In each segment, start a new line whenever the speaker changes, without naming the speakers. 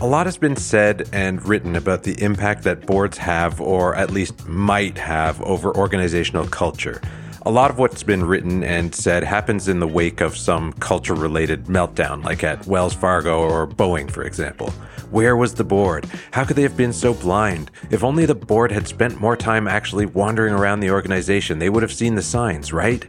A lot has been said and written about the impact that boards have, or at least might have, over organizational culture. A lot of what's been written and said happens in the wake of some culture related meltdown, like at Wells Fargo or Boeing, for example. Where was the board? How could they have been so blind? If only the board had spent more time actually wandering around the organization, they would have seen the signs, right?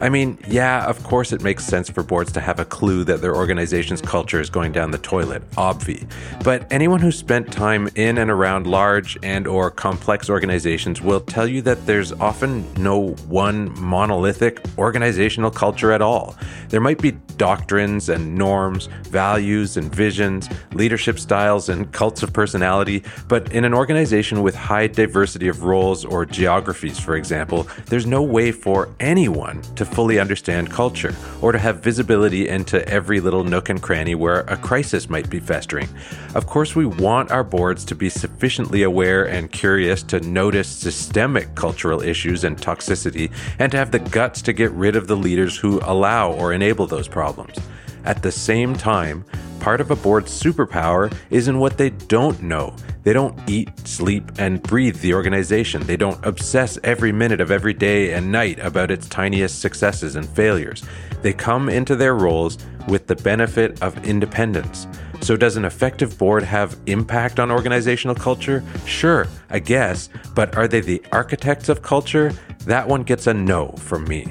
I mean, yeah, of course it makes sense for boards to have a clue that their organization's culture is going down the toilet, obvi. But anyone who spent time in and around large and or complex organizations will tell you that there's often no one monolithic organizational culture at all. There might be doctrines and norms, values and visions, leadership styles and cults of personality, but in an organization with high diversity of roles or geographies, for example, there's no way for anyone to fully understand culture or to have visibility into every little nook and cranny where a crisis might be festering. Of course, we want our boards to be sufficiently aware and curious to notice systemic cultural issues and toxicity and to have the guts to get rid of the leaders who allow or enable those problems. At the same time, part of a board's superpower is in what they don't know. They don't eat, sleep, and breathe the organization. They don't obsess every minute of every day and night about its tiniest successes and failures. They come into their roles with the benefit of independence. So, does an effective board have impact on organizational culture? Sure, I guess, but are they the architects of culture? That one gets a no from me.